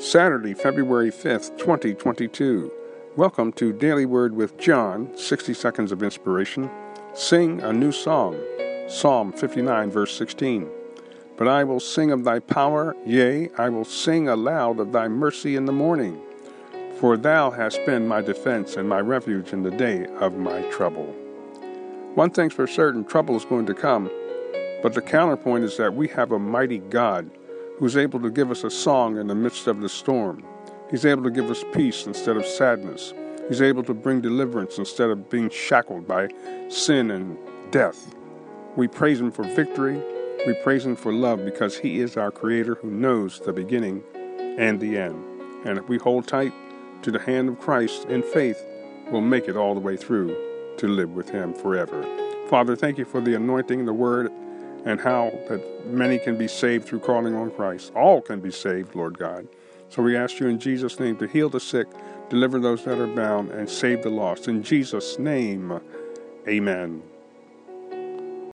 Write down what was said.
Saturday, February 5th, 2022. Welcome to Daily Word with John, 60 Seconds of Inspiration. Sing a new song. Psalm 59, verse 16. But I will sing of thy power, yea, I will sing aloud of thy mercy in the morning. For thou hast been my defense and my refuge in the day of my trouble. One thing's for certain trouble is going to come, but the counterpoint is that we have a mighty God who's able to give us a song in the midst of the storm. He's able to give us peace instead of sadness. He's able to bring deliverance instead of being shackled by sin and death. We praise Him for victory. We praise Him for love because He is our Creator who knows the beginning and the end. And if we hold tight to the hand of Christ in faith, we'll make it all the way through to live with Him forever. Father, thank you for the anointing, the word, and how that many can be saved through calling on Christ. All can be saved, Lord God. So we ask you in Jesus' name to heal the sick, deliver those that are bound, and save the lost. In Jesus' name, amen.